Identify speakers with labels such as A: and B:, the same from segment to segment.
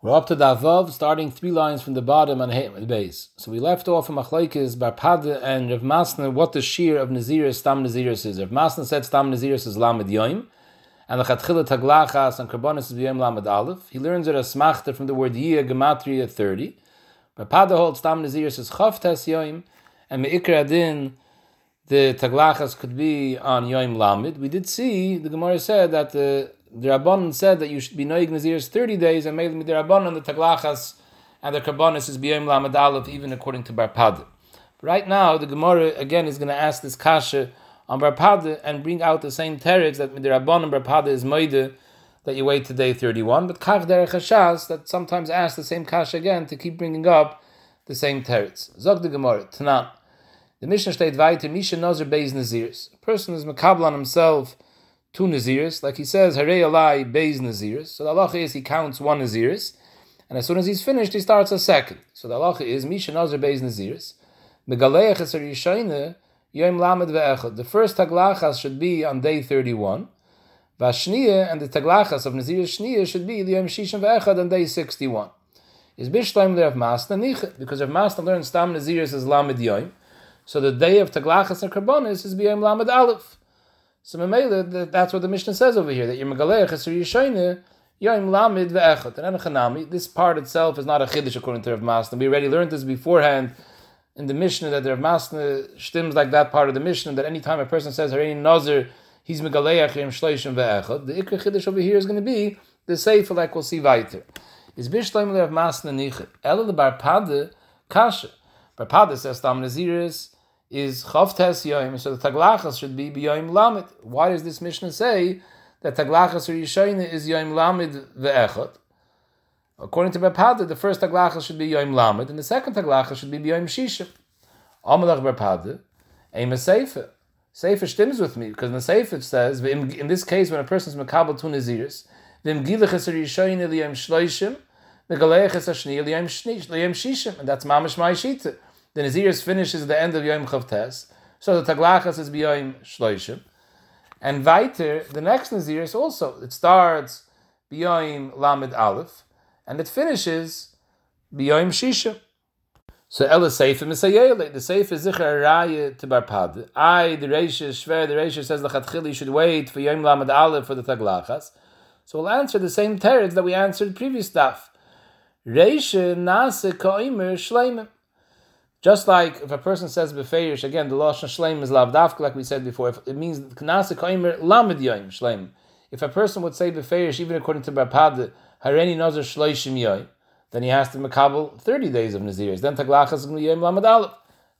A: We're up to Davav, starting three lines from the bottom on the base. So we left off from Machlaikis, Bar Pada, and Rav Masna, what the shear of Naziris, Stam Naziris is. Rav Masna said Stam Naziris is Lamed Yoim, and the Chatchila Taglachas and Karbonis is B'yom Lamed Aleph. He learns it as Smachta from the word Yiyah, Gematria 30. Bar Pada holds Stam Naziris is Chav Tes Yoim, and Me'ikra Adin, the Taglachas could be on Yoim Lamed. We did see, the Gemara said that the the Rabbanon said that you should be noig Naziris 30 days, and maybe the Rabbanon, the Taglachas, and the Karbonis is B'yom Lamed Aleph, even according to Bar Pada. Right now, the Gemara again is going to ask this Kasha on Bar Pada and bring out the same teretz that the Rabbanon Bar Pada is Moide, that you wait to day 31, but Kach Derech Hashas, that sometimes ask the same Kasha again to keep bringing up the same teretz. Zog the Gemara, Tanan. The Mishnah state weiter, Misha Nozer Beis Nazirs. A person is makabel on himself two Naziris, like he says, Harei Alai Beis Naziris. So the halacha is he counts one Naziris, and as soon as he's finished, he starts a second. So the halacha is Misha Nazir Beis Naziris. The first taglachas should be on day 31. Vashniya and the taglachas of Nazir Shniya should be the Yom Shishim Ve'echad on day 61. Is Bishleim Lev Masna Nichet, because if Masna learns Stam Naziris is Lamed Yom, so the day of taglachas and karbonis is B'yom Lamed Aleph. So Mamela, that's what the Mishnah says over here, that you're Megalech Esr Yishayne, Yom Lamid Ve'echot. And Enochanami, this part itself is not a Chiddush according to Rav Masna. We already learned this beforehand in the Mishnah that Rav Masna stims like that part of the Mishnah, that anytime a person says Harein Nazir, he's Megalech Yom Shloishim Ve'echot. The Ikra Chiddush over here is going to be the Sefer, like we'll see weiter. Is Bishleim Rav Masna Nichet. Ela Bar Pade, Kasha. Bar Pade says Tam Naziris, is Chavtes Yoim, so the Taglachas should be B'Yoim Lamed. Why does this Mishnah say that Taglachas or Yishayne is Yoim Lamed Ve'echot? According to Barpada, the first Taglachas should be Yoim Lamed, and the second Taglachas should be B'Yoim Shishim. Amalach Barpada, Aim a Sefer. Sefer stims with me, because in the it says, in this case, when a person is Makabal Tun Naziris, Vim Gilachas or Yishayne Liyam Shloishim, Megalechas Ashni Liyam Shishim, and that's Mamash Ma'ishita the Naziris finishes the end of Yom Chavtes, so the Taglachas is B'Yom Shloishim. And weiter, the next Naziris also, it starts B'Yom Lamed Aleph, and it finishes B'Yom Shishim. So Ella Sefer Misayele, the Sefer is Zichar Raya to Barpad. I, the Reisha, Shver, the Reisha says the Chatchili should wait for Yom Lamed Aleph for the Taglachas. So we'll answer the same teretz that we answered previous stuff. Reisha Nase Koimer Shleimim. Just like if a person says befeirish, again, the lashon shleim is lavdafka, like we said before. If it means knasa kaimer lamed yoim shleim. If a person would say befeirish, even according to Barpad, hareni nazar shleishim yoim, then he has to makabel thirty days of naziris. Then taglachas yoim lamed aleph.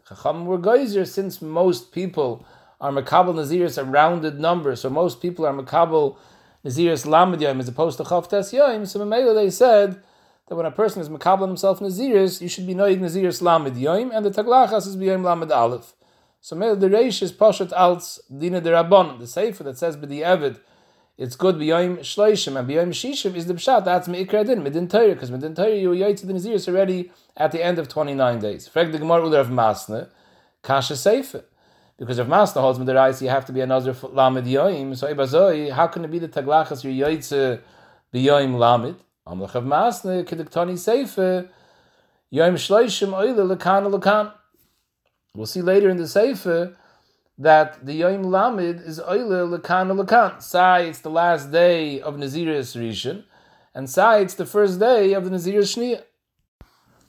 A: Chacham were geyser since most people are makabel naziris a rounded number, so most people are makabel naziris lamed yoim as opposed to chavtes yoim. So they said that when a person is makabel himself naziris, you should be noig naziris lamed yoim, and the taglachas is b'yoim lamed aleph. So the reish is poshet alts dina de rabban. The sefer that says b'di evid, it's good b'yoim shloishim and b'yoim shishim is the pshat. That's meikra din midin Torah because midin Torah you to the naziris already at the end of twenty nine days. Frag the gemara of masne kasha sefer. Because if Masna holds Midarais, you have to be a Nazir Lamed Yoim. So how can it be the Taglachas your Yoitze B'Yoim Lamed? Of Masne, Sefer, Shloishim Oile Lekan Lekan. We'll see later in the Sefer that the Yom Lamed is Oile Lekan Lekan. Sai, it's the last day of Naziris Rishon, and Sai, it's the first day of the Naziris Shnia.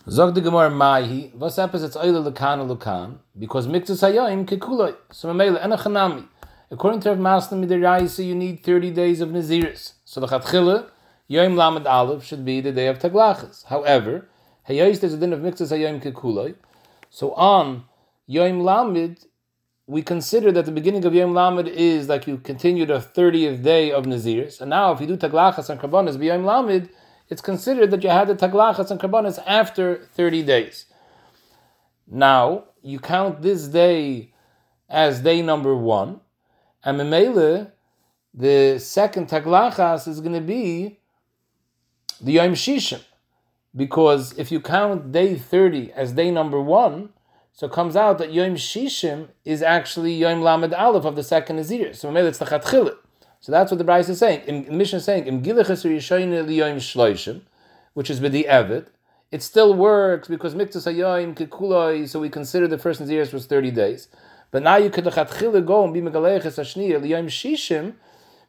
A: Zog the Gemara Maihi, what happens it's Oile Lekan Lekan? Because Miktus Hayoim Kekuloi. So Mamela Enachanami. According to Rav Masna Midiraisa, you need 30 days of Naziris. So the Chatchila, Yom Lamed Aleph should be the day of Taglachas. However, Hayos there's a din of mixes Hayom Kekuloi. So on Yom Lamed, we consider that the beginning of Yom Lamed is like you continue the 30th day of Naziris. And now if you do Taglachas and Karbonis Yom Lamed, it's considered that you had the Taglachas and Karbonis after 30 days. Now, you count this day as day number one, and Memele, the second Taglachas is going to be the Yom Shishim. Because if you count day 30 as day number one, so it comes out that Yom Shishim is actually Yom Lamed Aleph of the second Nazir. So maybe it's the Chatchilit. So that's what the Braisa is saying. In, the Mishnah is saying, Im Yom Shloishim, which is with the Evid, it still works because Miktus Hayoim Kikuloi, so we consider the first Naziris was 30 days. But now you could go and be Megaleches Hashniya Liyom Shishim,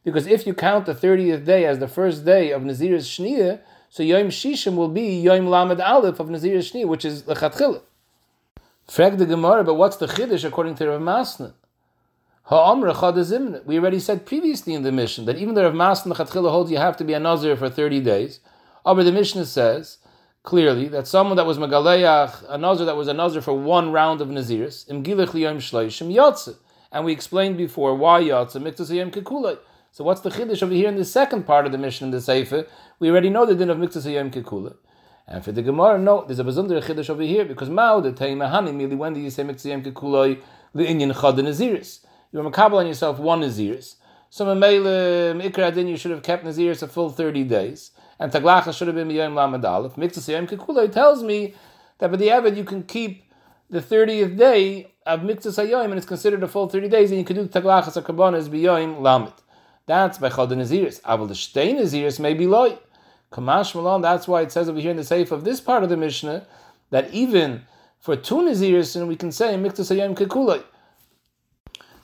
A: because if you count the 30th day as the first day of Nazir's Shniya, so Yom Shishim will be Yom Lamed Aleph of Nazir's Shniya, which is Lechatchila. Frag the Gemara, but what's the Chiddush according to Rav Masna? We already said previously in the Mishnah that even though Rav Masna Lechatchila holds you have to be a Nazir for 30 days, but the Mishnah says clearly that someone that was Megaleach, a Nazir that was a Nazir for one round of Naziris, Im Gilech Liyom Shleishim Yotze. And we explained before why Yotze, Miktas Yom Kekulei. So what's the chiddush over here in the second part of the Mishnah in the Sefer? We already know the din of Miktas Yom Kekula. And for the Gemara, no, there's a bazundar chiddush over here because Mao the Taimahani merely when do you say Miktas Yom Kekula the Inyan Chad Naziris? You're makabel on yourself one Naziris. So Mamela Mikra din you should have kept Naziris a full thirty days, and Taglacha should have been Yom Lamed Aleph. Miktas Yom Kekula tells me that by the Avid you can keep the thirtieth day of Miktas Hayom and it's considered a full thirty days, and you can do the Taglachas Akabonas B'Yom Lamed. That's by Chod Naziris. Aval the Shtei Naziris may be loy. Kamash Malon, that's why it says over here in the safe of this part of the Mishnah that even for two Naziris, and we can say Miktas Hayom Kekulai.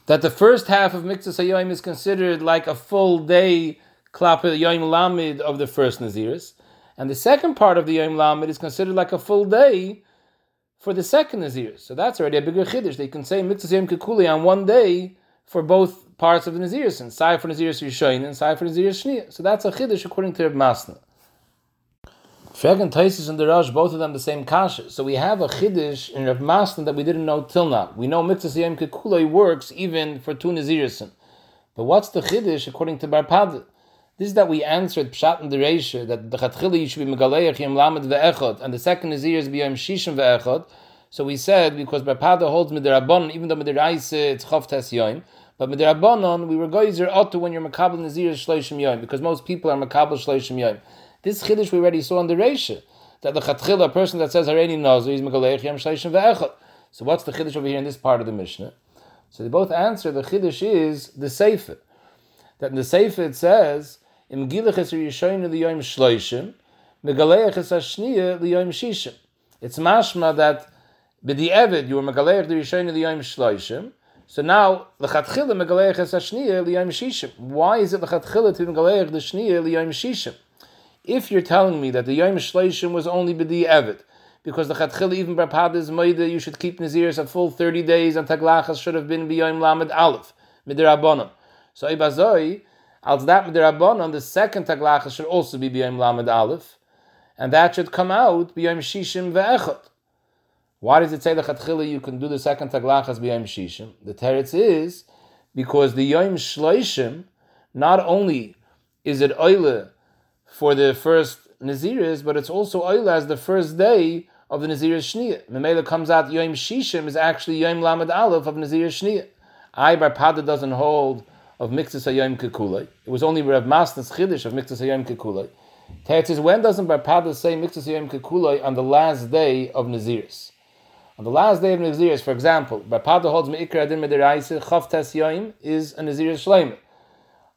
A: That the first half of Miktas Hayom is considered like a full day Klap Yom Lamid of the first Naziris. And the second part of the Yom Lamid is considered like a full day for the second Naziris. So that's already a bigger Chiddush. They can say Miktas Hayom Kekuli on one day for both parts of the Naziris, and Sai for Naziris Yishoin and Sai for Naziris Shnia. So that's a Chiddush according to Reb Masna. Freg and Taisis and the Rosh, both of them the same kasha. So we have a Chiddush in Reb Masna that we didn't know till now. We know Miktas Yom Kekuloi works even for two Nazirisin. But what's the Chiddush according to Barpad? This is that we answered Pshat and Reisha, that the Chatchili should be Megaleach Yom Lamed Ve'echot, and the second Nazir is B'Yom Shishim Ve'echot. So we said, because Barpada holds Midirabon, even though Midiraisa it's Chav Tes Yom, but Midrabanon, we were goyzer otu when you're makabel nazir shloishim yom, because most people are makabel shloishim yom. This chiddush we already saw in the Reisha, that the chatchil, a person that says hareni nazir, is megalech yom shloishim ve'echot. So what's the chiddush over here in this part of the Mishnah? So they both answer, the chiddush is the sefer. That in the sefer it says, im gilech es yishoyin the yom shloishim, megalech es ashniya the yom shishim. It's mashma that b'di eved you were megalech the yishoyin the yom shloishim, so now, lechatchila megaleich es hashniya liyayim shishim. Why is it lechatchila to megaleich the shniya liyayim shishim? If you're telling me that the yayim shleishim was only b'di evet, because the chatchila even barpad is moida, you should keep naziris a full 30 days, and taglachas should have been b'yayim lamed aleph, midirabonim. So ibazoi, als that midirabonim, the second taglachas should also be b'yayim lamed aleph, and that should come out b'yayim shishim ve'echot. Why does it say the chatchila you can do the second taglachas b'yom shishim? The teretz is because the yom shloishim not only is it oile for the first naziris, but it's also oile as the first day of the naziris shnia. Memela comes out yom shishim is actually yom lamed aleph of naziris shnia. I bar pada doesn't hold of mixus hayom kekulei. It was only Rav Masnas chiddush of mixus hayom kekulei. Teretz is when doesn't bar pada say mixus hayom kekulei on the last day of naziris? On the last day of Naziris, for example, Barpada holds Me'ikra Adin Mediraisa, Chav Tes Yoim is a Naziris Shleim.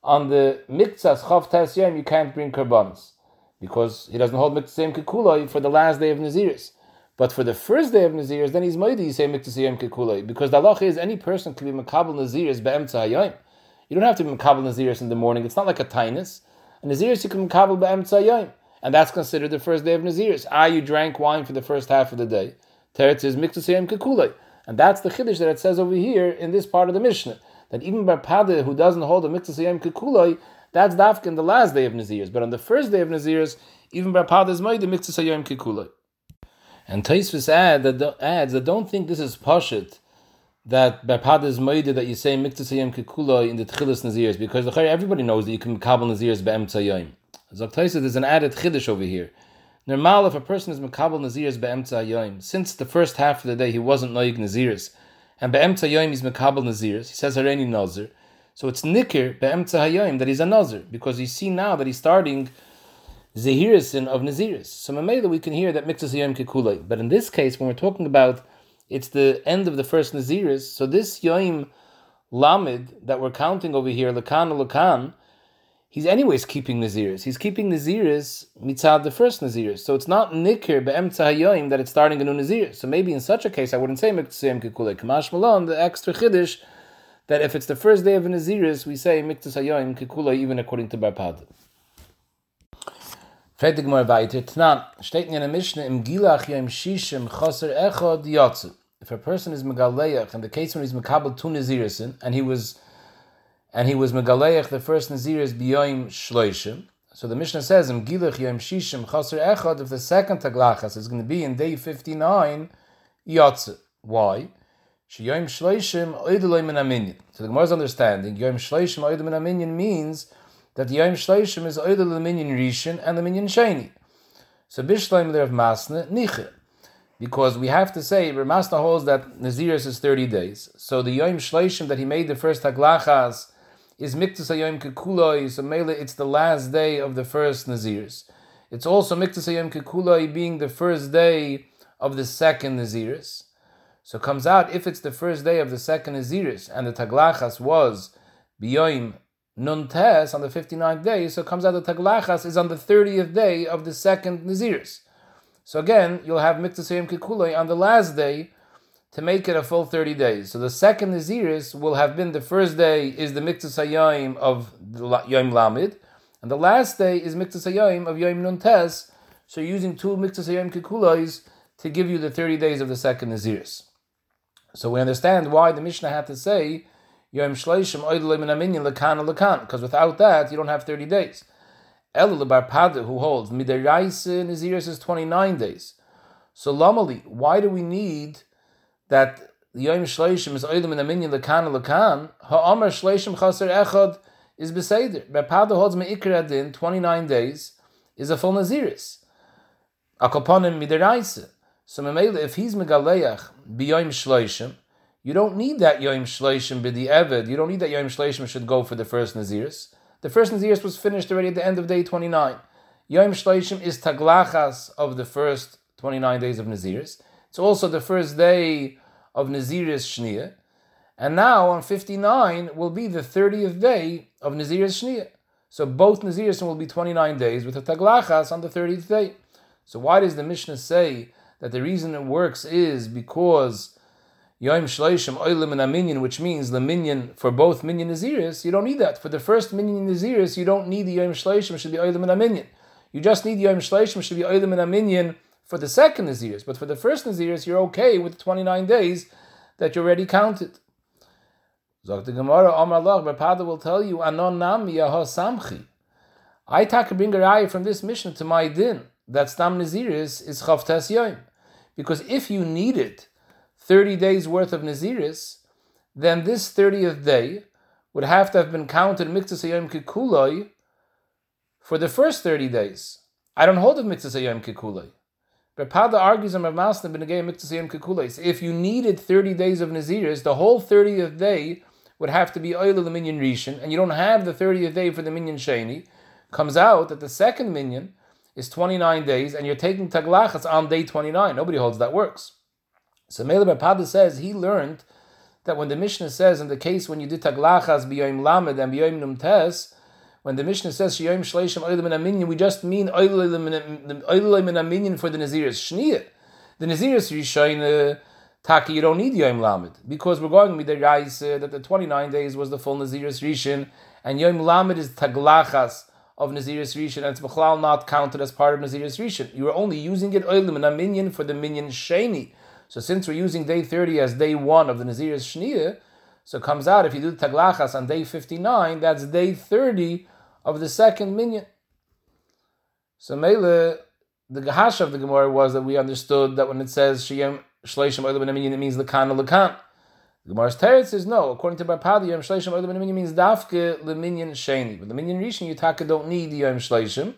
A: On the Miktsas Chav Tes you can't bring Karbanis, because he doesn't hold Miktsas Kekuloi for the last day of Naziris. But for the first day of Naziris, then he's Moidi, you say Miktsas Yom Kekuloi, because the Allah is any person can be Makabal Naziris Be'emtza Yoim. You don't have to be Makabal Naziris in the morning, it's not like a Tainus. A Naziris you can Makabal Be'emtza Yoim. And that's considered the first day of Naziris. Ah, you drank wine for the first half of the day. Teretz is miktusayim kekulei. And that's the chiddush that it says over here in this part of the Mishnah. That even Barpada, who doesn't hold a miktusayim kekulei, that's dafka in the last day of Naziris. But on the first day of Naziris, even Barpada is made the miktusayim kekulei. And Taisvis add that adds that don't think this is pashit that Barpada is made that you say miktusayim kekulei in the tchilas Naziris because everybody knows that you can kabel Naziris be'emtzayim. Zok Taisvis, there's an added chiddush over here. Normal if a person is Makabal Naziris Be'emtza Yoim, since the first half of the day he wasn't Noig Naziris, and Be'emtza Yoim he's Makabal Naziris, he says Hareni Nazir, so it's Nikir Be'emtza Hayoim that he's a Nazir, because you see now that he's starting Zehirisin of Naziris. So Mamela we can hear that Mikzas Yoim Kekulei. But in this case, when we're talking about it's the end of the first Naziris, so this Yoim Lamed that we're counting over here, Lakan Lakan, he's anyways keeping Naziris. He's keeping Naziris mitzad the first Naziris. So it's not nikir be'emtza hayoim that it's starting a new Naziris. So maybe in such a case, I wouldn't say miktsayim kikule kamash malon, the extra chiddush, that if it's the first day of a Naziris, we say miktas hayoim kikule even according to Barpad. Fertig. If a person is megaleach, in the case when he's mekabel two Nazirisin, and he was and he was megaleach the first nazir is biyoim shloishim. So the Mishnah says im gilach yom shishim chaser echad. If the second taglachas is going to be in day fifty nine, yotze. Why? Shloishim. So the Gemara's understanding yom shloishim oideloy min aminyan means that the yom shloishim is oideloy the minyan rishon and the minyan sheni. So bishloim there of masna niche. Because we have to say, Ramasna holds that Naziris is 30 days. So the Yom Shleishim that he made the first Taglachas is Miktus Hayom Kekuloi, so Mele, it's the last day of the first Naziris. It's also Miktus Hayom Kekuloi being the first day of the second Naziris. So it comes out, if it's the first day of the second Naziris, and the Taglachas was Biyoim Nuntes on the 59th day, so it comes out the Taglachas is on the 30th day of the second Naziris. So again, you'll have Miktasayim Kikuloi on the last day to make it a full 30 days. So the second Naziris will have been the first day is the Miktasayim of Yom Lamid, and the last day is Miktasayim of Yom Nuntes. So using two Miktasayim Kikulois to give you the 30 days of the second Naziris. So we understand why the Mishnah had to say Yom Shleishim Oidelim and Aminyan Lakan Lakan, because without that you don't have 30 days. El Pada, who holds Midaraisa Naziris is 29 days. So Lamali, why do we need that Yom Shleishim is Oidim and Aminyan Lakan Lakan? Ha'amar Shleishim Chaser Echad is Beseder. Pada holds Me'ikra Adin, 29 days, is a full Naziris. Akoponim Midaraisa. So Memele, if he's Megaleach B'Yom Shleishim, you don't need that Yom Shleishim B'di Eved. You don't need that Yom Shleishim should go for the first Naziris. The first Naziris was finished already at the end of day 29. Yom Shleishim is Taglachas of the first 29 days of Naziris. It's also the first day of Naziris Shnia. And now on 59 will be the 30th day of Naziris Shnia. So both Naziris will be 29 days with a Taglachas on the 30th day. So why does the Mishnah say that the reason it works is because Yom Shleishim Oilim and Aminyan, which means the minyan for both minyan Naziris, you don't need that. For the first minyan Naziris, you don't need the Yom Shleishim, should be Oilim and Aminyan. You just need Yom Shleishim, should be Oilim and Aminyan for the second Naziris. But for the first Naziris, you're okay with 29 days that you already counted. The Gemara, Omar Lach, Rapada will tell you, Anon Yaho Samchi. I take a bring from this Mishnah to my din, that Stam Naziris is Chavtes Yom. Because if you need it, 30 days worth of Naziris, then this 30th day would have to have been counted Miktas Yom Kikuloi for the first 30 days. I don't hold of Miktas Yom Kikuloi. Pada argues on Rav Masna Yom Kikuloi. So if you needed 30 days of Naziris, the whole 30th day would have to be Oil the Minyan Rishon, and you don't have the 30th day for the Minyan Sheni. Comes out that the second Minyan is 29 days, and you're taking Taglachas on day 29. Nobody holds that works. So Mele Pada says he learned that when the Mishnah says in the case when you did taglachas biyoim lamed and biyoim numtes, when the Mishnah says shiyom shleishim oilim and aminyan, we just mean oilim and aminyan for the naziris shniyah. The naziris rishoyin taki you don't need yom lamed because we're going with the rais that the twenty nine days was the full naziris rishon and yom lamed is taglachas of Naziris Rishon, and it's Bechlal not counted as part of Naziris Rishon. You are only using it oilim and aminyan for the minyan sheni. So since we're using day 30 as day one of the Nazir's Shniyah, so it comes out if you do the Taglachas on day 59, that's day 30 of the second minyan. So Mele, the Gahash of the Gemara was that we understood that when it says Shiyam Shleishim Oilam Minyan, it means Lakan Lakan. The Gemara's Teretz says no. According to Barpadi, Yom Shleishim Oilam Minyan means Dafke Leminyan Sheni. But the Minyan Rishon, Yutaka don't need the Yom Shleishim,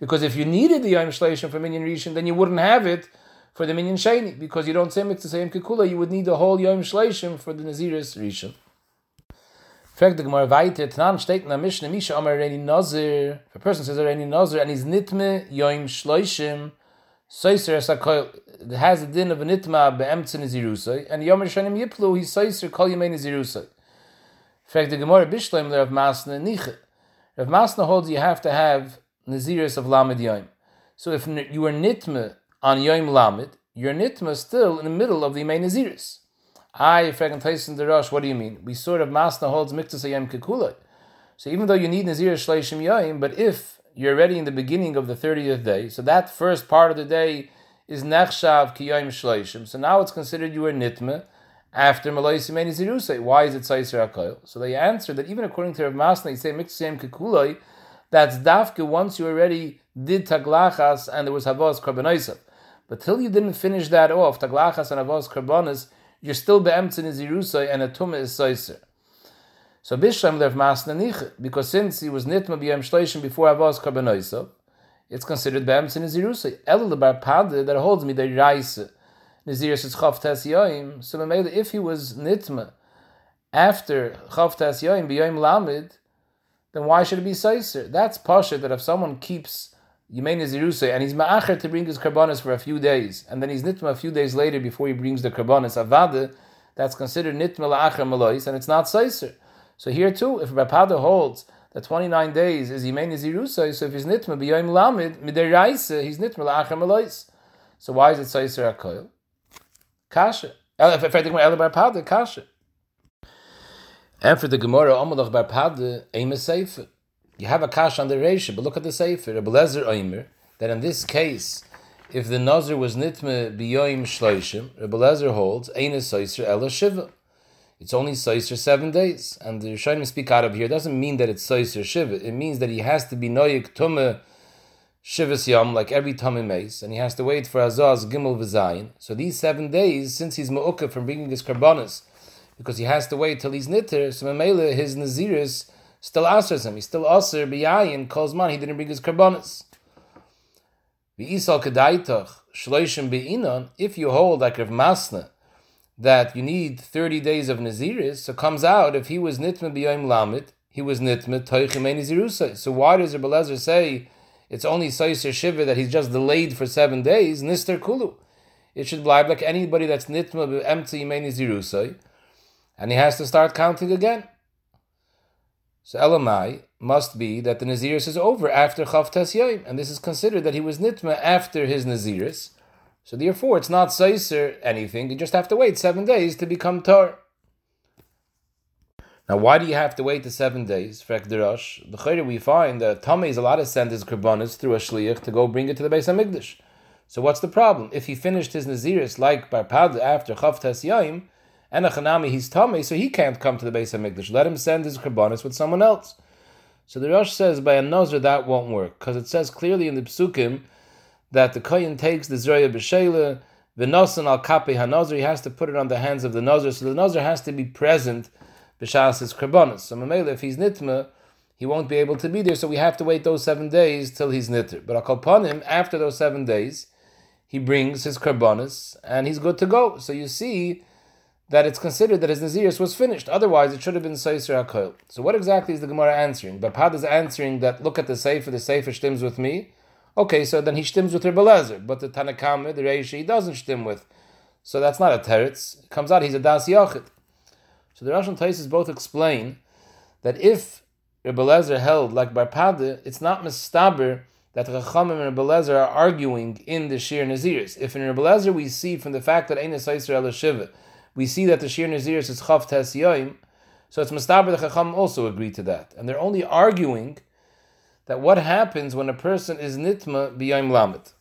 A: because if you needed the Yom Shleishim for Minyan Rishon, then you wouldn't have it for the minyan sheni, because you don't say mitzvah kikula, you would need the whole yom shleishim for the naziris rishon. Fragt the Gemara weiter, Tanan steht in der Mishnah, Misha Amar Reini Nazir, if a person says Reini Nazir, and he's nitme yom shleishim, soiser es it has a din of a nitma be'emtzen nazirusay, and yom shanim yiplu, he's soiser kol yemei nazirusay. Fragt the Gemara, Bishleim there of Masna Niche, Rav Masna holds you have to have Naziris of Lamed Yom. So if you are Nitma on Yom Lamed, your Nitma is still in the middle of the main Naziris. I, Fragan Taisis the Rosh, what do you mean? We sort of Masna holds Yom Kekulot. So even though you need Nazir Shleishim Yom, but if you're already in the beginning of the 30th day, so that first part of the day is Nechshav Kiyom Shleishim. So now it's considered you are Nitma after Malay Simeni Zirusay. Why is it Saiser HaKoil? So they answer that even according to Rav Masna, you say Mitzvah Kekuloi, that's Dafke once you already did Taglachas and there was Havos Karbanaisav. But till you didn't finish that off, Taglachas and Havos Karbanas, you're still Be'emtzin Zirusay and a Tumah is Saiser. So Bishlam Rav Masna Nich, because since he was Nitma B'yam Shleishim before Havos Karbanaisav, it's considered Be'emtzin Zirusay. El Bar Pade that holds me the Reise. Nazir says Chav Tes Yoim. So if he was Nitma after Chav Tes Yoim Lamid, then why should it be Seiser? That's Pasha that if someone keeps Yemei Nazirusay and he's Ma'acher to bring his Karbanis for a few days, and then he's Nitma a few days later before he brings the Karbanis Avada, that's considered Nitma La'acher Malois, and it's not Seiser. So here too, if Rapada holds that 29 days is Yemei Nazirusay, so if he's Nitma B'Yoim Lamid, Midiraisa, he's Nitma La'acher Malois. So why is it Seiser HaKoil? Kasha. If I think Bar Pada, Kasha. And for the Gemara, Omalach Bar Pada, Eime Sefer. You have a Kasha on the Reisha, but look at the Sefer. Rebbe Lezer Oimer, that in this case, if the Nazir was Nitme Biyoim Shloishim, Rebbe Lezer holds, Eine Seiser Ela Shiva. It's only Seiser seven days. And the Rishonim speak out of here doesn't mean that it's Seiser Shiva. It means that he has to be Noyik Tumah Shivas Yom, like every Tamim Mace, and he has to wait for Azaz Gimel V'Zayin. So these seven days, since he's Ma'ukah from bringing his Karbonis, because he has to wait till he's Nitter, so Mamela, his Naziris still answers him. He's still Aser B'Yayin, calls man, he didn't bring his Karbonis. V'Isal Kedaitach, Shloishim if you hold like Rav Masna, that you need 30 days of Naziris, so comes out, if he was Nitma B'Yayim Lamit, he was Nitma Toichim Nazirusai. So why does Rabbi Lezer say, it's only Saiser Shiva that he's just delayed for seven days, Nister Kulu. It should blind like anybody that's Nitma empty Yemeni Zirusai, and he has to start counting again. So Elamai must be that the Naziris is over after Chavtas Yaim, and this is considered that he was Nitma after his Naziris. So therefore, it's not Saiser anything, you just have to wait seven days to become Tar. Now, why do you have to wait the seven days for Ekderash? The Chayre we find that Tomei is allowed to send his Karbanis through a Shliach to go bring it to the Beis HaMikdash. So what's the problem? If he finished his Naziris like Barpad after Chav Tes Yaim, and a Chanami he's tummy, so he can't come to the Beis HaMikdash. Let him send his Karbanis with someone else. So the Rosh says by a Nazir that won't work, because it says clearly in the Psukim that the Kohen takes the Zraya B'Sheila, the Nasan al Kape HaNazir, he has to put it on the hands of the Nazir, so the Nazir has to be present b'shas his karbonis. So Mamela, if he's nitma, he won't be able to be there. So we have to wait those seven days till he's nitter. But I'll call upon him after those seven days, he brings his karbonis and he's good to go. So you see that it's considered that his naziris was finished. Otherwise, it should have been seiser hakoil. So what exactly is the Gemara answering? Bapad is answering that look at the sefer, the sefer stims with me. Okay, so then he stims with Rebbe but the Tanakame, the Reishi, he doesn't stim with. So that's not a teretz. It comes out he's a das yochid. So the and Taisis both explain that if Rebbe held like Barpada, it's not mistaber that Chachamim and Rebbe Lezer are arguing in the Shir Naziris. If in Rebbe Lezer we see from the fact that Einis Yisrael Shiva, we see that the Shir Naziris is Chav Tes Yoim, so it's mistaber that Chacham also agreed to that. And they're only arguing that what happens when a person is Nitma B'Yom Lamet.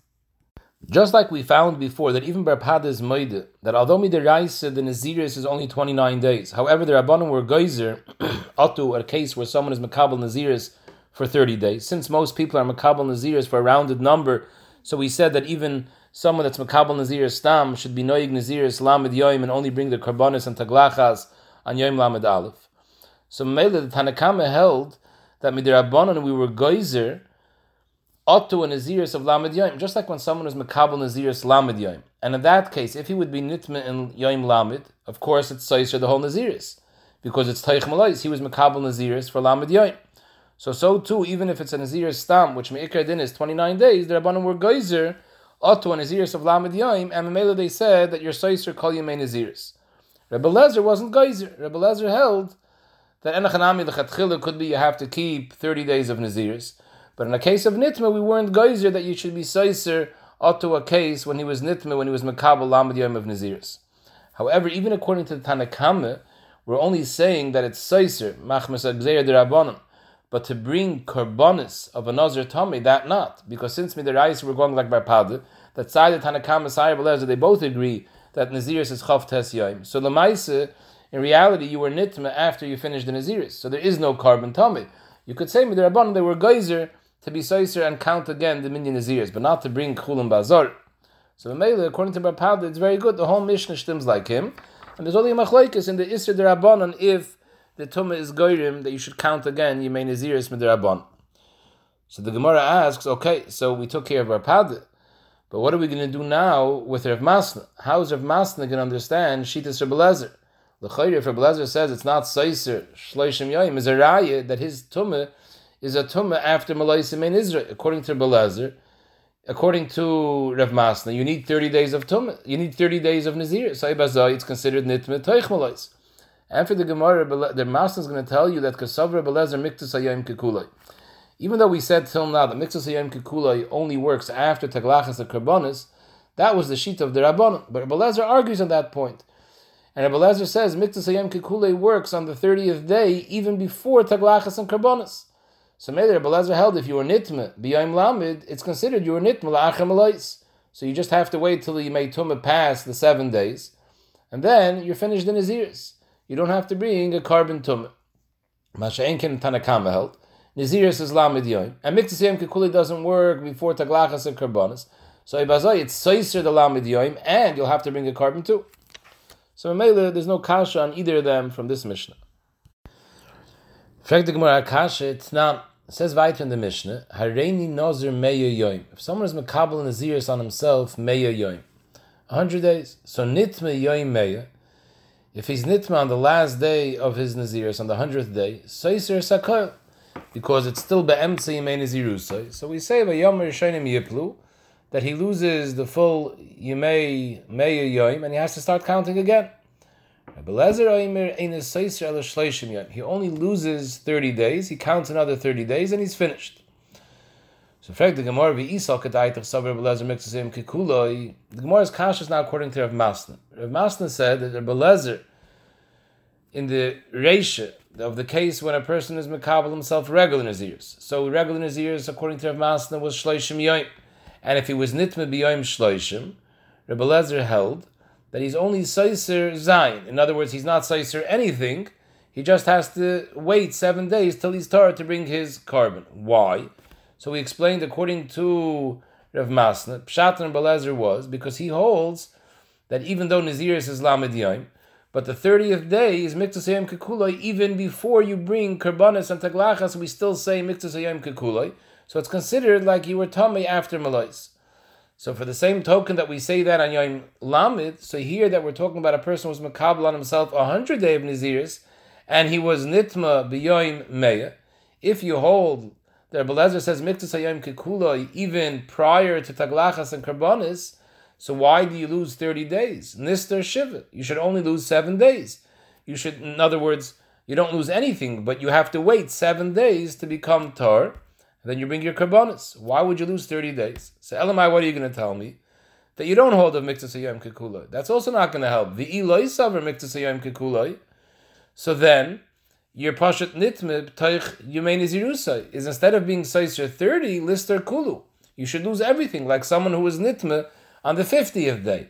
A: Just like we found before that even Barpada is Moide, that although Midiraisa, the Naziris is only 29 days. However, the Rabbanim were Geyser, Atu, a case where someone is Makabal Naziris for 30 days. Since most people are Makabal Naziris for a rounded number, so we said that even someone that's Makabal Naziris Stam should be Noig Naziris Lamed Yoim and only bring the Karbanis and Taglachas on Yoim Lamed Aleph. So Mele, the Tanakama held that Midirabbanan we were Geyser, Otto and Naziris of Lamed Yom, just like when someone is Makabal Naziris Lamed Yom. And in that case, if he would be Nitma in Yom Lamed, of course it's Saiser the whole Naziris, because it's Taich Malais, he was Makabal Naziris for Lamed Yom. So, so too, even if it's a Nazir Stam, which Me'ikar Din is 29 days, the Rabbanim were Geyser, Otto and Naziris of Lamed Yaim, and Mamela they said that your Saiser Kol Yemei Naziris. Rebbe Lezer wasn't Geyser. Rebbe Lezer held that enachanami lechatchila could be you have to keep 30 days of Naziris. But in the case of Nitma, we weren't geyser that you should be Seiser to a case when he was Nitma, when he was Makabal Lamed Yaim of Naziris. However, even according to the Tanakama, we're only saying that it's Seiser, Machmas Agzeir Derabanim. But to bring Karbonis of a Nazir Tommy, that not. Because since Midarais we're going like Barpada, that side of Tanakama, Sire Belezer, they both agree that Naziris is Chav Tes Yom. So Lamaisa, in reality, you were Nitma after you finished the Naziris. So there is no carbon Tommy. You could say Midarabbanim, they were Geyser to be Seiser and count again the Minyan Naziris, but not to bring Chulam Bazar. So the Mele, according to Barpada, it's very good. The whole Mishnah stems like him. And there's only a machlekes in the Isra Derabanan if the Tumah is Goyrim that you should count again Yemei Naziris Midrabban. So the Gemara asks, okay, so we took care of our Pad, but what are we going to do now with Rav Masna? How is Rav Masna going to understand Shitas Rav Belezer? The Chayr, if Rav Belezer says it's not Seiser, Shleishim Yoim, is a raya that his Tumah is a Tumah after Malaisim in Israel. According to Belezer, according to Rav Masna, you need 30 days of Tumah. You need 30 days of Nazir. So it's considered Nitmah Teich Malais. And for the Gemara, the Masna is going to tell you that Kasavra Belezer Miktus Hayim Kikulai. Even though we said till now that Miktus Hayim Kikulai only works after Taglachas of Karbonis, that was the sheet of the Rabbanon. But Belezer argues on that point. And Belezer says Miktus Hayim Kikulai works on the 30th day even before Taglachas and Karbonis. So maybe Belezer held if you were Nitma, B'yayim Lamid, it's considered you were Nitma La'achem So you just have to wait till you made Tumah pass the seven days, and then you're finished in Naziris you don't have to bring a carbon tumah. Masha'enkin Tanakama held. Naziris is lamid yoim. And Miktasiyim Kikuli doesn't work before Taglachas and Karbonis. So Ibazai, it's Saiser the lamid yoim, and you'll have to bring a carbon too. So Mele, there's no kasha on either of them from this Mishnah. Frag the Gemara kasha, it's not, says weiter in the Mishnah, Hareini Nazir Meya Yoim. If someone is Makabal Naziris on himself, Meya Yoim. 100 days. So Nitme Yoim Meya. If he's nitma on the last day of his naziris, on the hundredth day, seiser sakol, because it's still be'emtza yimei nazirusay. So we say yom rishonim yiplu that he loses the full yimei mei yom and he has to start counting again. He only loses 30 days, he counts another 30 days, and he's finished. So frag the Gemara Isal kedait of Belezer Kikuloi. The Gemara's is now according to Rav Masna. Rav Masna said that Rav Belezer in the Reisha of the case when a person is Makabal himself regular Nazirs. So regular Nazirs, according to Rav Masna, was Shloishim Yoim. And if he was Nitma B'Yoim Shloishim, Rav Belezer held that he's only Saiser Zayin. In other words, he's not Saiser anything. He just has to wait seven days till he's tired to bring his carbon. Why? So we explained according to Rav Masna, Pshat and Belezer was because he holds that even though Naziris is Lamed Yom, but the 30th day is Miktasayim Kekuloi, even before you bring Karbanis and Taglachas, we still say Miktasayim Kekuloi. So it's considered like you were Tomei after Malais. So for the same token that we say that on Yom Lamed, so here that we're talking about a person who was Makabal on himself a hundred day of Naziris, and he was Nitma B'Yoim Meya, if you hold the Rebbe says Miktas Hayom Kikuloi even prior to Taglachas and Karbonis. So why do you lose 30 days? Nister Shiva. You should only lose seven days. You should, in other words, you don't lose anything, but you have to wait seven days to become tar, then you bring your karbonis. Why would you lose 30 days? So Elamai, what are you going to tell me? That you don't hold of Miktas Hayom Kikuloi. That's also not going to help. The Eloi Saver Miktas Hayom Kikuloi. So then, your pashat nitme taich yumein izirusai is instead of being seiser 30, lister kulu. You should lose everything, like someone who was on the 50th day.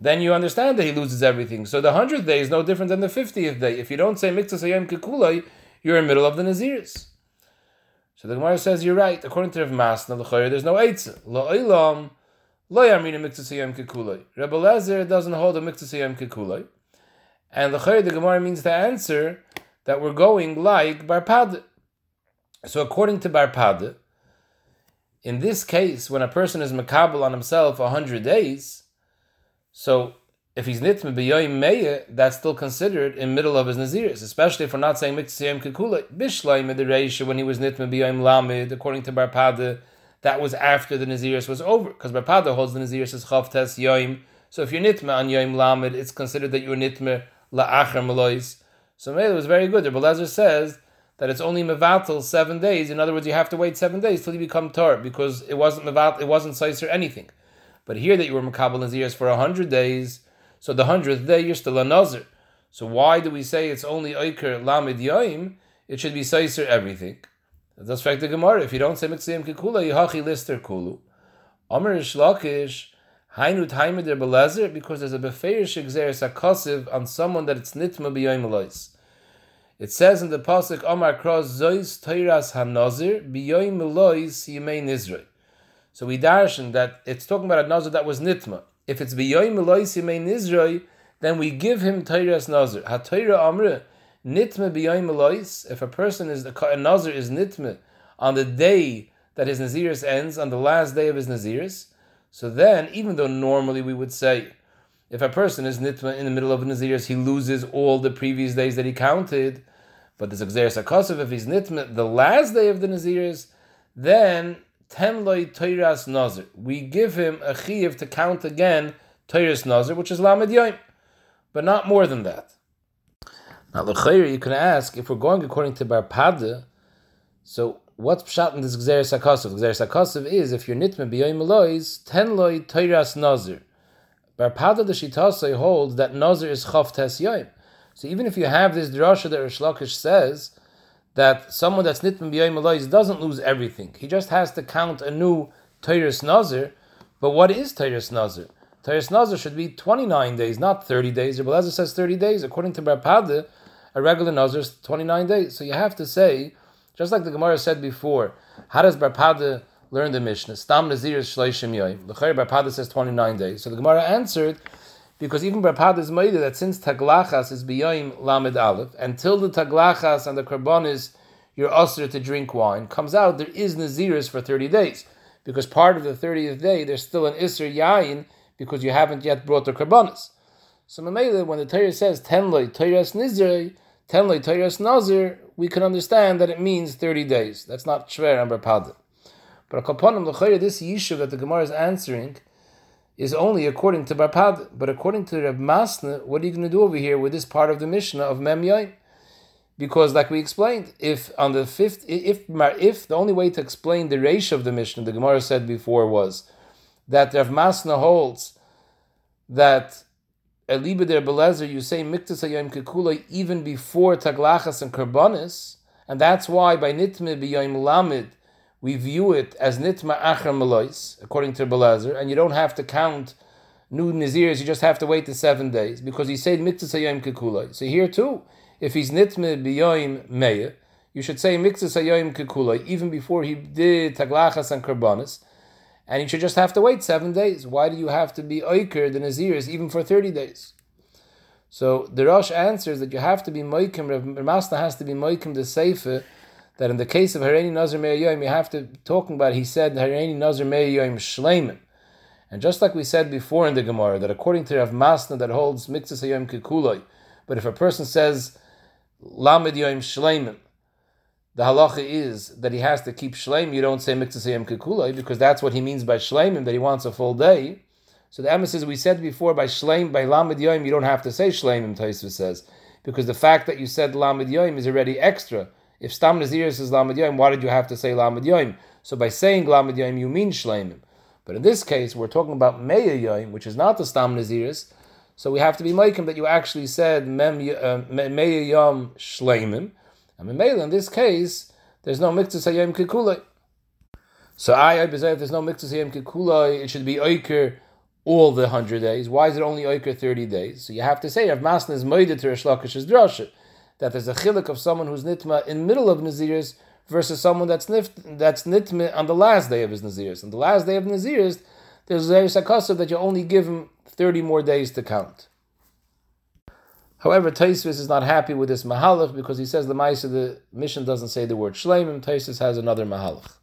A: Then you understand that he loses everything. So the 100th day is no different than the 50th day. If you don't say mikta sayem kikulai, you're in the middle of the naziris. So the Gemara says you're right. According to Rav Masna, there's no eitzah. Lo olam, lo yamina mikta sayem kikulai. Rebbe Lezer doesn't hold a mikta sayem kikulai. And the the Gemara means the answer that we're going like Barpad. So according to Barpad, in this case, when a person is makabel on himself a hundred days, so if he's nitme b'yoyim meya, that's still considered in middle of his naziris, especially if we're not saying mitzvayim kekula bishlayim the when he was nitme b'yoyim lamid, according to Barpada, that was after the naziris was over, because Barpada holds the naziris as chav tes yoyim. So if you're nitme on yoyim lamid, it's considered that you're nitme la'acher melois. So it was very good. The Belezer says that it's only mevatel seven days. In other words, you have to wait seven days till you become tar because it wasn't mevatel, it wasn't size or anything. But here that you were makabel naziris for hundred days, so the hundredth day you're still a nazir. So why do we say it's only oiker lamid yoim? It should be sizer everything. That's fact the Gemara. If you don't say mitzvim kikula, yihachi lister kulu. Amar Rish Lakish. Hainu der belezer because there's a beferish exeris akosiv on someone that it's nitma b'yoim It says in the pasuk Omar Kros Zois Teiras Hanazir b'yoim lois yimei nizrei. So we darshan that it's talking about a nazir that was nitma. If it's b'yoim lois yimei nizrei, then we give him Teiras nazir. Ha Teira Amre nitma lois. If a person is a nazir is nitma on the day that his naziris ends, on the last day of his naziris. So then, even though normally we would say, if a person is nitma in the middle of Naziris, he loses all the previous days that he counted. But there's Xeris Akosov, if he's nitma the last day of the Naziris, then tenloi toiras nazir. We give him a chiv to count again toiras nazir, which is lamed yoim, but not more than that. Now, l'chayr, you can ask if we're going according to Bar Pada, so what's pshat in this Gzeres HaKosov? Gzeres HaKosov is, if you're nitme b'yoyim lois, ten loy toiras nazir. Bar Pada the Shitasai holds that nazir is chav tes yoyim. So even if you have this drasha that Rish Lakish says, that someone that's nitman b'yoyim lois doesn't lose everything. He just has to count a new toiras nazir. But what is toiras nazir? Toiras nazir should be 29 days, not 30 days. Rabbi says 30 days. According to Barpada, a regular nazir is 29 days. So you have to say just like the Gemara said before, how does Barpada learn the Mishnah? Stam Nazir Shleishim Yoim. The Barpada says 29 days. So the Gemara answered, because even Barpada is made that since Taglachas is Biyoim Lamed Aleph, until the Taglachas and the Karbonis, you're usher to drink wine, comes out, there is Naziris for 30 days. Because part of the 30th day, there's still an Isser Yain, because you haven't yet brought the Karbonis. So Mamela, when the Torah says, Tenloi, Torah's Nizrei, Tenloi, Torah's Nazir, we can understand that it means 30 days. That's not Shver and Barpada. But Akaponim L'chayr, this Yishuv that the Gemara is answering is only according to Barpad. But according to Reb Masna, what are you going to do over here with this part of the Mishnah of Mem Yain? Because, like we explained, if on the fifth, if if the only way to explain the reish of the Mishnah, the Gemara said before was that Rav Masna holds that Eliba der Belezer, you say Miktas Hayom Kekula even before Taglachas and Karbonis, and that's why by Nitme B'Yom Lamid we view it as Nitma Achar Melois, according to Belezer, and you don't have to count new Nazirs, you just have to wait the seven days, because he said Miktas Hayom Kekula. So here too, if he's Nitme B'Yom Meir, you should say Miktas Hayom Kekula even before he did Taglachas and Karbonis, and you should just have to wait seven days. Why do you have to be oiker the naziris even for thirty days? So the Rosh answers that you have to be moikim. Rav Masna has to be moikim the sefer that in the case of Hareni Nazir Me'ayoyim, you have to talking about. He said Hareni Nazir Me'ayoyim shleimin. And just like we said before in the Gemara, that according to Rav Masna that holds mikzas hayom kikuloi, but if a person says lamed yoim shleimin, the halacha is that he has to keep shleim. You don't say miktasayim kekulay because that's what he means by shleimim, that he wants a full day. So the emphasis we said before by shleim, by lamed yoim, you don't have to say shleimim, Taisva says, because the fact that you said lamed yoim is already extra. If stam nazir says lamed yoim, why did you have to say lamed yoim? So by saying lamed yoim, you mean shleimim. But in this case, we're talking about meya which is not the stam naziris. So we have to be making that you actually said mem uh, meya yom shleimim. And Mamela, in this case, there's no mikzah sayim kikulai. So I, I if there's no mikzah sayim kikulai, it should be oiker all the hundred days. Why is it only oiker thirty days? So you have to say, if Masna is moeded to Rish Lakish's drasha, that there's a chilik of someone who's nitma in middle of Naziris versus someone that's nif, that's nitma on the last day of his Naziris. On the last day of Naziris, there's a sakasa that you only give him 30 more days to count. However, Taisvis is not happy with this mahalach because he says the Maisa, the Mishnah doesn't say the word shleimim. Taisvis has another mahalach.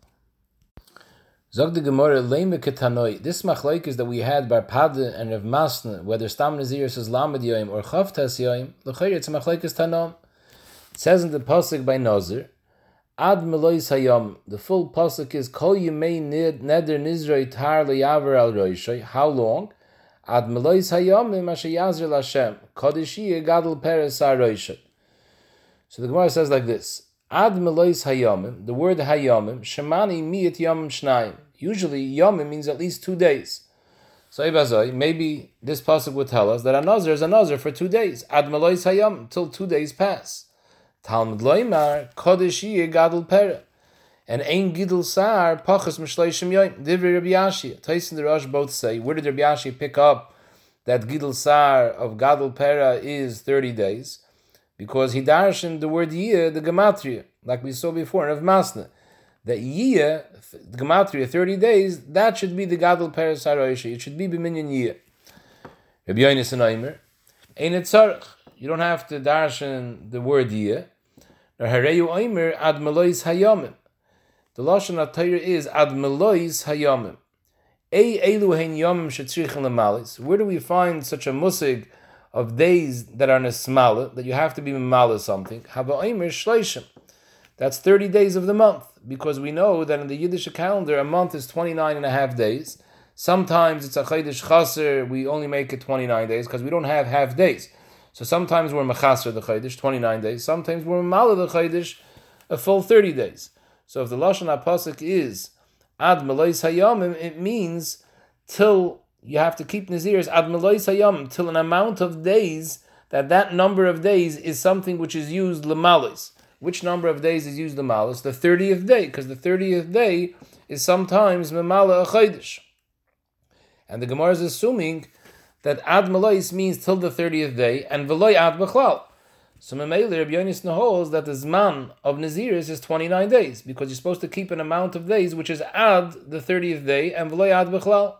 A: Zog the Gemara leime ketanoi. This machlaik is that we had bar Pada and Rav Masna, whether Stam Nazir says Lamed Yoim or Chavtas Yoim. L'chayr it's a machlaik is tanom. It says in the pasuk by Nazir, Ad Melois Hayom. The full pasuk is Kol Yemei Neder Nizrei Tar Leyaver Al Roishay. How long? Ad melois hayomim asher yazir Lashem. Kodeshi gadol peres aroishet. So the Gemara says like this: Ad melois hayamim. The word hayamim shemani miyat yamim shnayim. Usually, yamim means at least two days. So Ibazoi, maybe this pasuk would tell us that a is a for two days. Ad melois hayam till two days pass. Talmud loimar kodesh gadol pera. And ein gidul sar pachas mishleishim yoim. Divri Rabbi Yashi. And the Rosh both say, where did Rabbi Yashi pick up that gidul sar of gadol pera is 30 days? Because he darshan the word yiyah, the gematria, like we saw before in Rav Masna. That yiyah, gematria, 30 days, that should be the gadol pera saroisha. It should be b'minyan yiyah. Rabbi Yonason Aimer. Ein tzarech. You don't have to darshan the word yiyah. Hareyu Aimer ad melois hayamim. The lashon atayr is ad melois hayamim. Ei elu hein yamim shetzrichen. Where do we find such a musig of days that are nesmala that you have to be memala something? Haba Aimer shleishim. That's 30 days of the month because we know that in the Yiddish calendar a month is 29 and a half days. Sometimes it's a chaydish chaser, we only make it 29 days because we don't have half days. So sometimes we're mechaser the chaydish, 29 days. Sometimes we're mala the chaydish, a full 30 days. So if the lashon apasik is ad melois hayamim, it means till you have to keep nazirs ad melois hayamim till an amount of days that that number of days is something which is used lemalis. Which number of days is used lemalis? The 30th day, because the 30th day is sometimes memala a chaydish. And the Gemara is assuming that ad melois means till the 30th day, and veloy ad bechlal. So Memele Rabbi Yonis holds that the zman of Naziris is 29 days, because you're supposed to keep an amount of days which is ad the 30th day, and veloy ad bechlal.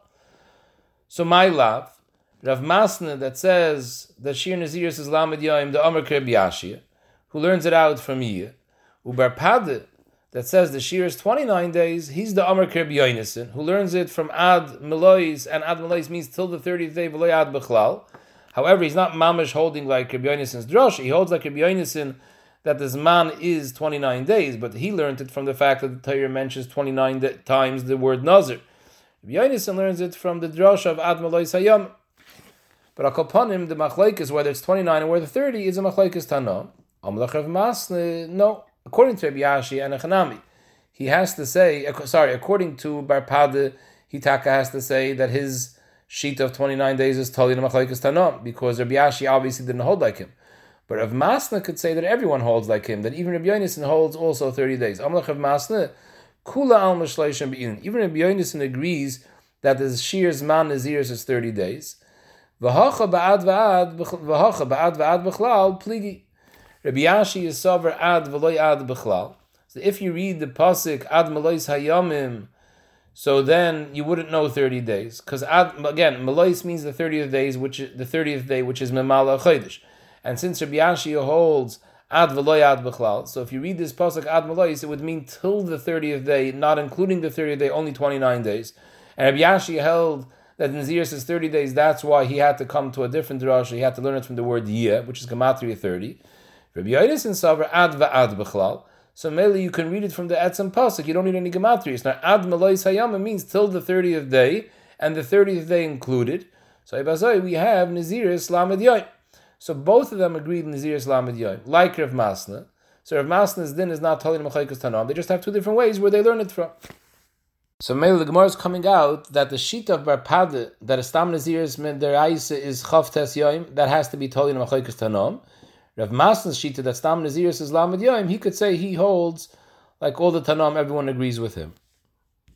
A: So my love, Rav Masna that says that Shir Naziris is Lamed Yoim, the Amr Kreb who learns it out from Yiyah, Ubar Padeh, that says the Shir is 29 days, he's the Kirb Yoinison, who learns it from Ad Melois, and Ad Melois means till the 30th day, Veloy Ad Bechlal. However, he's not mamish holding like Yoinison's drosh, he holds like Yoinison that this man is 29 days, but he learned it from the fact that the Torah mentions 29 de- times the word Nazir. Yoinison learns it from the drosh of Ad Melois Hayam. But Akoponim, the machlekes, whether it's 29 or whether 30, is a Tanah. Amlach Masne, no according to Rabbi Yashi and Echanami, he has to say, sorry, according to Barpada, Hitaka has to say that his sheet of 29 days is Tali Machlaikas Tanom, because Rabbi Yashi obviously didn't hold like him. But Rav Masna could say that everyone holds like him, that even Rabbi Yonason holds also 30 days. Amlach Rav Masna, Kula al Mashleishim Be'in. Even Rabbi Yonason agrees that the Shir's man Naziris is 30 days. V'hacha ba'ad v'ad, v'hacha ba'ad v'ad b'chlal, pligi. Rabbi Yashi is sover ad v'loy ad b'chlal. So if you read the pasuk ad melois hayamim, so then you wouldn't know thirty days because again melois means the thirtieth days, which the thirtieth day, which is memala chodesh, and since Rabbi Yashi holds ad v'loy ad b'chlal, so if you read this pasuk ad melois, it would mean till the thirtieth day, not including the thirtieth day, only twenty nine days. And Rabbi Yashi held that Nazir says 30 days, that's why he had to come to a different drasha. He had to learn it from the word yeh, which is Gematria 30. Rabbi Yonason Savar ad va'ad b'chlal. So mainly you can read it from the Etzem Pasuk. You don't need any gematrias. Now ad melois hayama means till the thirtieth day, and the thirtieth day included. So Ibazoi we have Naziris Lamed Yoim. So both of them agreed Naziris Lamed Yoim, like Rav Masna. So Rav Masna's din is not Talin Mechaikas Tanam. They just have two different ways where they learn it from. So maybe the Gemara is coming out that the sheet of Barpad, that a Stam Naziris Mederaisa is Chavtes Yoim, that has to be Talin Mechaikas Tanam. Rav Masn's shita that Stam Nazir is Lamed Yoim, he could say he holds like all the Tanam, everyone agrees with him.